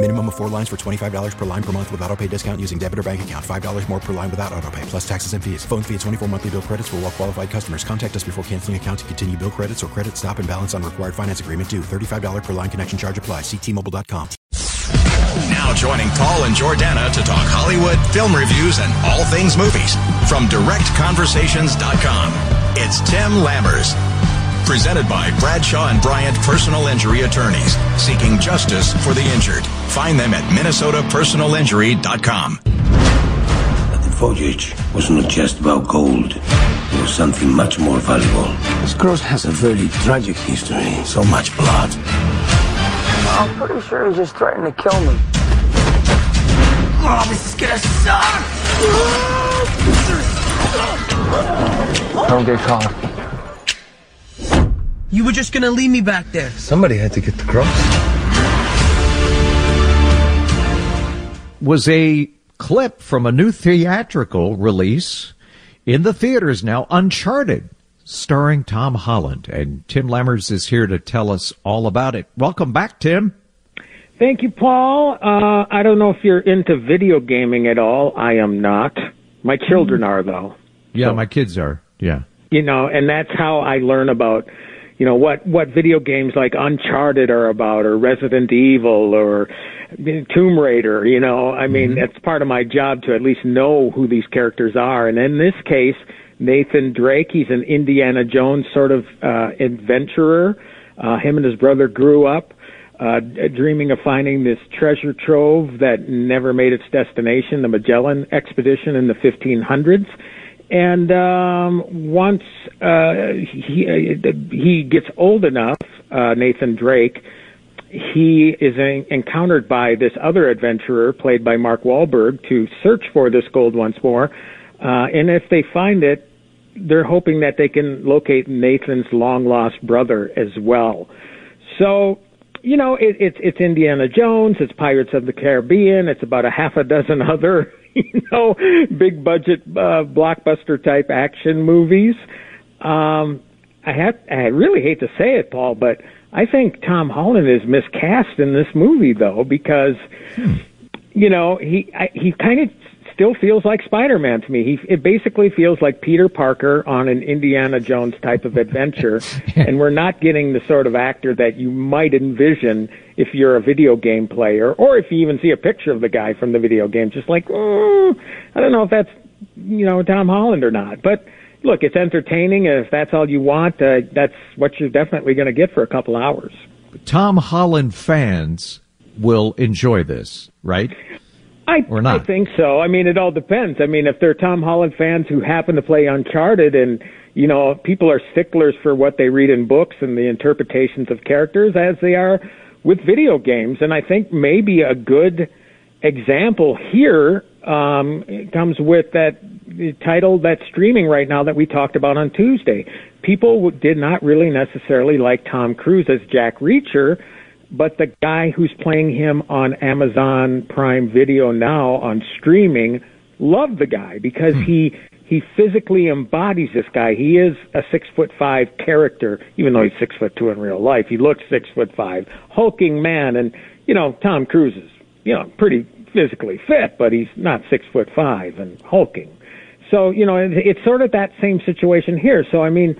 Minimum of four lines for $25 per line per month with auto pay discount using debit or bank account. $5 more per line without auto pay, plus taxes and fees. Phone fee at 24 monthly bill credits for all qualified customers. Contact us before canceling account to continue bill credits or credit stop and balance on required finance agreement due. $35 per line connection charge apply. Ctmobile.com. Now joining Paul and Jordana to talk Hollywood, film reviews, and all things movies from directconversations.com. It's Tim Lammers. Presented by Bradshaw and Bryant Personal Injury Attorneys, seeking justice for the injured. Find them at minnesotapersonalinjury.com. The voyage was not just about gold. It was something much more valuable. This cross has a very tragic history. So much blood. I'm pretty sure he's just threatening to kill me. Oh, this is gonna suck! Don't get caught. You were just gonna leave me back there. Somebody had to get the cross. Was a clip from a new theatrical release in the theaters now, Uncharted, starring Tom Holland. And Tim Lammers is here to tell us all about it. Welcome back, Tim. Thank you, Paul. Uh, I don't know if you're into video gaming at all. I am not. My children are, though. Yeah, so, my kids are. Yeah. You know, and that's how I learn about, you know, what, what video games like Uncharted are about or Resident Evil or Tomb Raider, you know. I mean, mm-hmm. it's part of my job to at least know who these characters are. And in this case, Nathan Drake, he's an Indiana Jones sort of uh, adventurer. Uh, him and his brother grew up uh, dreaming of finding this treasure trove that never made its destination, the Magellan expedition in the 1500s. And um, once uh, he uh, he gets old enough, uh, Nathan Drake, he is encountered by this other adventurer played by Mark Wahlberg to search for this gold once more. Uh, and if they find it, they're hoping that they can locate Nathan's long lost brother as well. So you know, it, it's it's Indiana Jones, it's Pirates of the Caribbean, it's about a half a dozen other, you know, big budget uh, blockbuster type action movies. Um, I have I really hate to say it, Paul, but I think Tom Holland is miscast in this movie though because. Hmm. You know, he I, he kind of still feels like Spider-Man to me. He it basically feels like Peter Parker on an Indiana Jones type of adventure, and we're not getting the sort of actor that you might envision if you're a video game player, or if you even see a picture of the guy from the video game. Just like, mm, I don't know if that's you know Tom Holland or not, but. Look, it's entertaining, and if that's all you want, uh, that's what you're definitely going to get for a couple hours. Tom Holland fans will enjoy this, right? I, or not? I think so. I mean, it all depends. I mean, if they're Tom Holland fans who happen to play Uncharted and, you know, people are sticklers for what they read in books and the interpretations of characters as they are with video games. And I think maybe a good example here um, comes with that title that's streaming right now that we talked about on Tuesday. People did not really necessarily like Tom Cruise as Jack Reacher but the guy who's playing him on Amazon Prime Video now on streaming loved the guy because hmm. he he physically embodies this guy. He is a six foot five character, even though he's six foot two in real life. He looks six foot five, hulking man, and you know Tom Cruise is you know pretty physically fit, but he's not six foot five and hulking. So you know it's sort of that same situation here. So I mean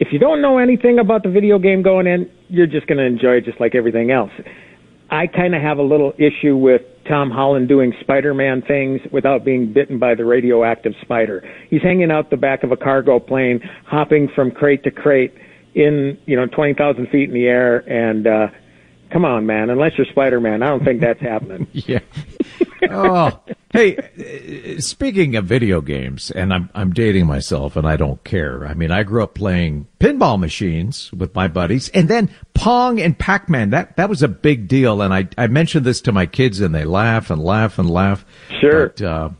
if you don't know anything about the video game going in, you're just going to enjoy it just like everything else. I kind of have a little issue with Tom Holland doing Spider-Man things without being bitten by the radioactive spider. He's hanging out the back of a cargo plane, hopping from crate to crate in you know 20,000 feet in the air, and uh, come on, man, unless you're Spider-Man, I don't think that's happening. yeah. Oh, hey, uh, speaking of video games, and I'm I'm dating myself, and I don't care. I mean, I grew up playing pinball machines with my buddies, and then Pong and Pac-Man. That that was a big deal, and I I mentioned this to my kids, and they laugh and laugh and laugh. Sure. But, uh,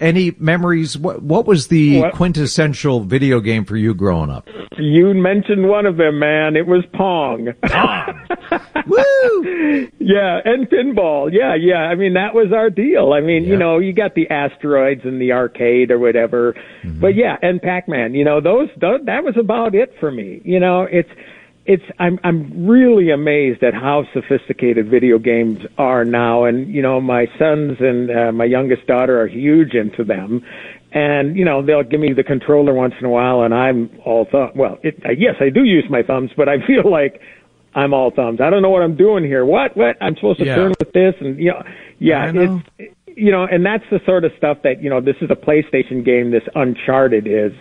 any memories? What, what was the what? quintessential video game for you growing up? You mentioned one of them, man. It was Pong. Pong. Woo! Yeah, and pinball. Yeah, yeah. I mean, that was our deal. I mean, yeah. you know, you got the asteroids in the arcade or whatever. Mm-hmm. But yeah, and Pac-Man. You know, those, those that was about it for me. You know, it's it's I'm I'm really amazed at how sophisticated video games are now, and you know my sons and uh, my youngest daughter are huge into them, and you know they'll give me the controller once in a while, and I'm all thumb. Well, it, yes, I do use my thumbs, but I feel like I'm all thumbs. I don't know what I'm doing here. What what I'm supposed to yeah. turn with this, and you know, yeah, know. it's you know, and that's the sort of stuff that you know. This is a PlayStation game. This Uncharted is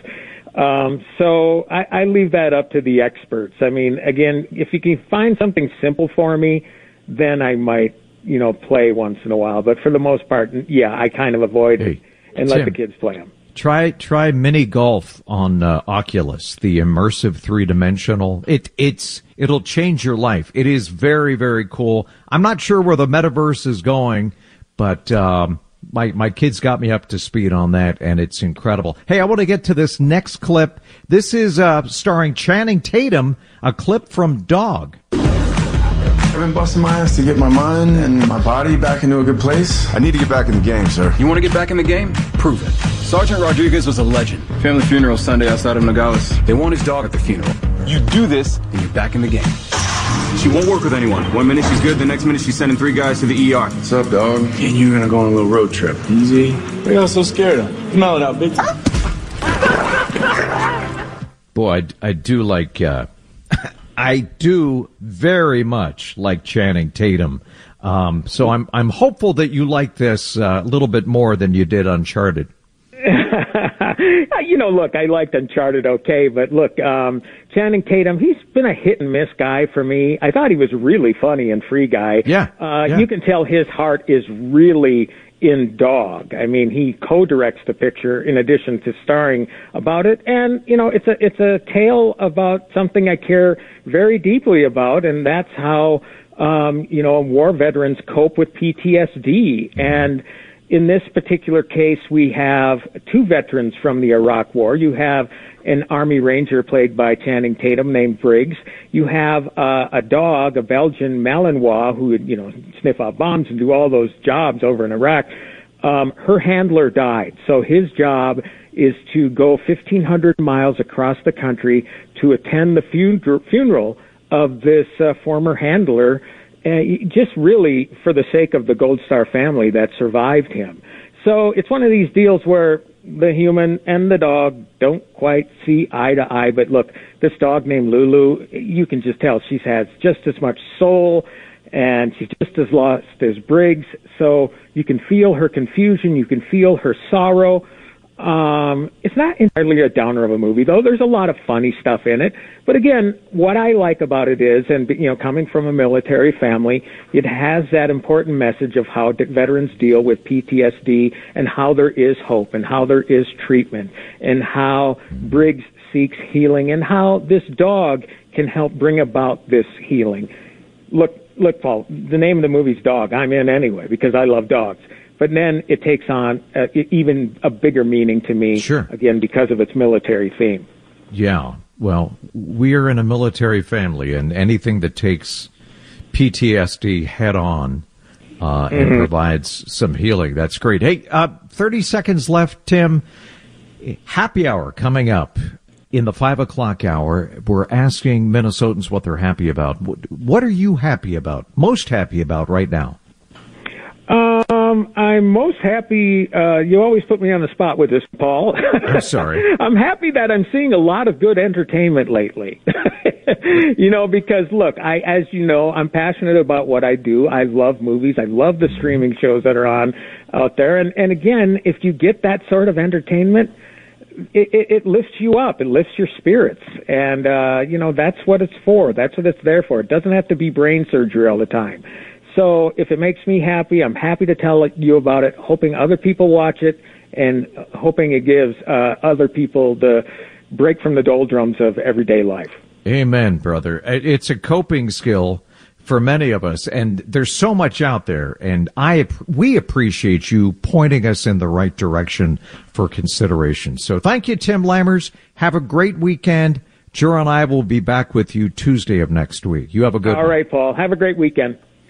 um, so I, I leave that up to the experts. I mean, again, if you can find something simple for me, then I might, you know, play once in a while. But for the most part, yeah, I kind of avoid hey, it and Tim, let the kids play them. Try try mini golf on uh, Oculus, the immersive three dimensional. It it's it'll change your life. It is very very cool. I'm not sure where the metaverse is going, but um, my my kids got me up to speed on that, and it's incredible. Hey, I want to get to this next clip. This is uh, starring Channing Tatum, a clip from Dog. I've been busting my ass to get my mind and my body back into a good place. I need to get back in the game, sir. You want to get back in the game? Prove it. Sergeant Rodriguez was a legend. Family funeral Sunday outside of Nogales. They want his dog at the funeral. You do this, and you're back in the game. She won't work with anyone. One minute she's good, the next minute she's sending three guys to the ER. What's up, dog? And you're gonna go on a little road trip. Easy. What are y'all so scared of? Smell it out, big time. Boy, I, I do like, uh, I do very much like Channing Tatum. Um, so I'm, I'm hopeful that you like this uh, a little bit more than you did Uncharted. you know, look, I liked Uncharted okay, but look, um, Channing Tatum, he's been a hit and miss guy for me. I thought he was really funny and Free Guy. Yeah, uh, yeah. you can tell his heart is really in Dog. I mean, he co-directs the picture in addition to starring about it, and you know, it's a it's a tale about something I care very deeply about, and that's how um, you know war veterans cope with PTSD mm-hmm. In this particular case, we have two veterans from the Iraq War. You have an Army Ranger played by Channing Tatum named Briggs. You have uh, a dog, a Belgian Malinois, who would, you know, sniff out bombs and do all those jobs over in Iraq. Um, her handler died, so his job is to go 1,500 miles across the country to attend the fun- funeral of this uh, former handler uh, just really for the sake of the Gold Star family that survived him. So it's one of these deals where the human and the dog don't quite see eye to eye. But look, this dog named Lulu, you can just tell she has just as much soul and she's just as lost as Briggs. So you can feel her confusion, you can feel her sorrow. Um, it's not entirely a downer of a movie, though. There's a lot of funny stuff in it. But again, what I like about it is, and you know, coming from a military family, it has that important message of how veterans deal with PTSD and how there is hope and how there is treatment and how Briggs seeks healing and how this dog can help bring about this healing. Look, look, Paul. The name of the movie's Dog. I'm in anyway because I love dogs but then it takes on uh, even a bigger meaning to me. Sure. Again, because of its military theme. Yeah. Well, we are in a military family, and anything that takes PTSD head on uh, and mm-hmm. provides some healing, that's great. Hey, uh, 30 seconds left, Tim. Happy hour coming up in the five o'clock hour. We're asking Minnesotans what they're happy about. What are you happy about, most happy about right now? Um, I'm most happy. Uh, you always put me on the spot with this, Paul. I'm sorry. I'm happy that I'm seeing a lot of good entertainment lately. you know, because look, I, as you know, I'm passionate about what I do. I love movies. I love the streaming shows that are on out there. And, and again, if you get that sort of entertainment, it, it, it lifts you up. It lifts your spirits. And, uh, you know, that's what it's for. That's what it's there for. It doesn't have to be brain surgery all the time. So if it makes me happy, I'm happy to tell you about it, hoping other people watch it and hoping it gives uh, other people the break from the doldrums of everyday life. Amen, brother. It's a coping skill for many of us, and there's so much out there. And I, we appreciate you pointing us in the right direction for consideration. So thank you, Tim Lammers. Have a great weekend. Jura and I will be back with you Tuesday of next week. You have a good. All one. right, Paul. Have a great weekend.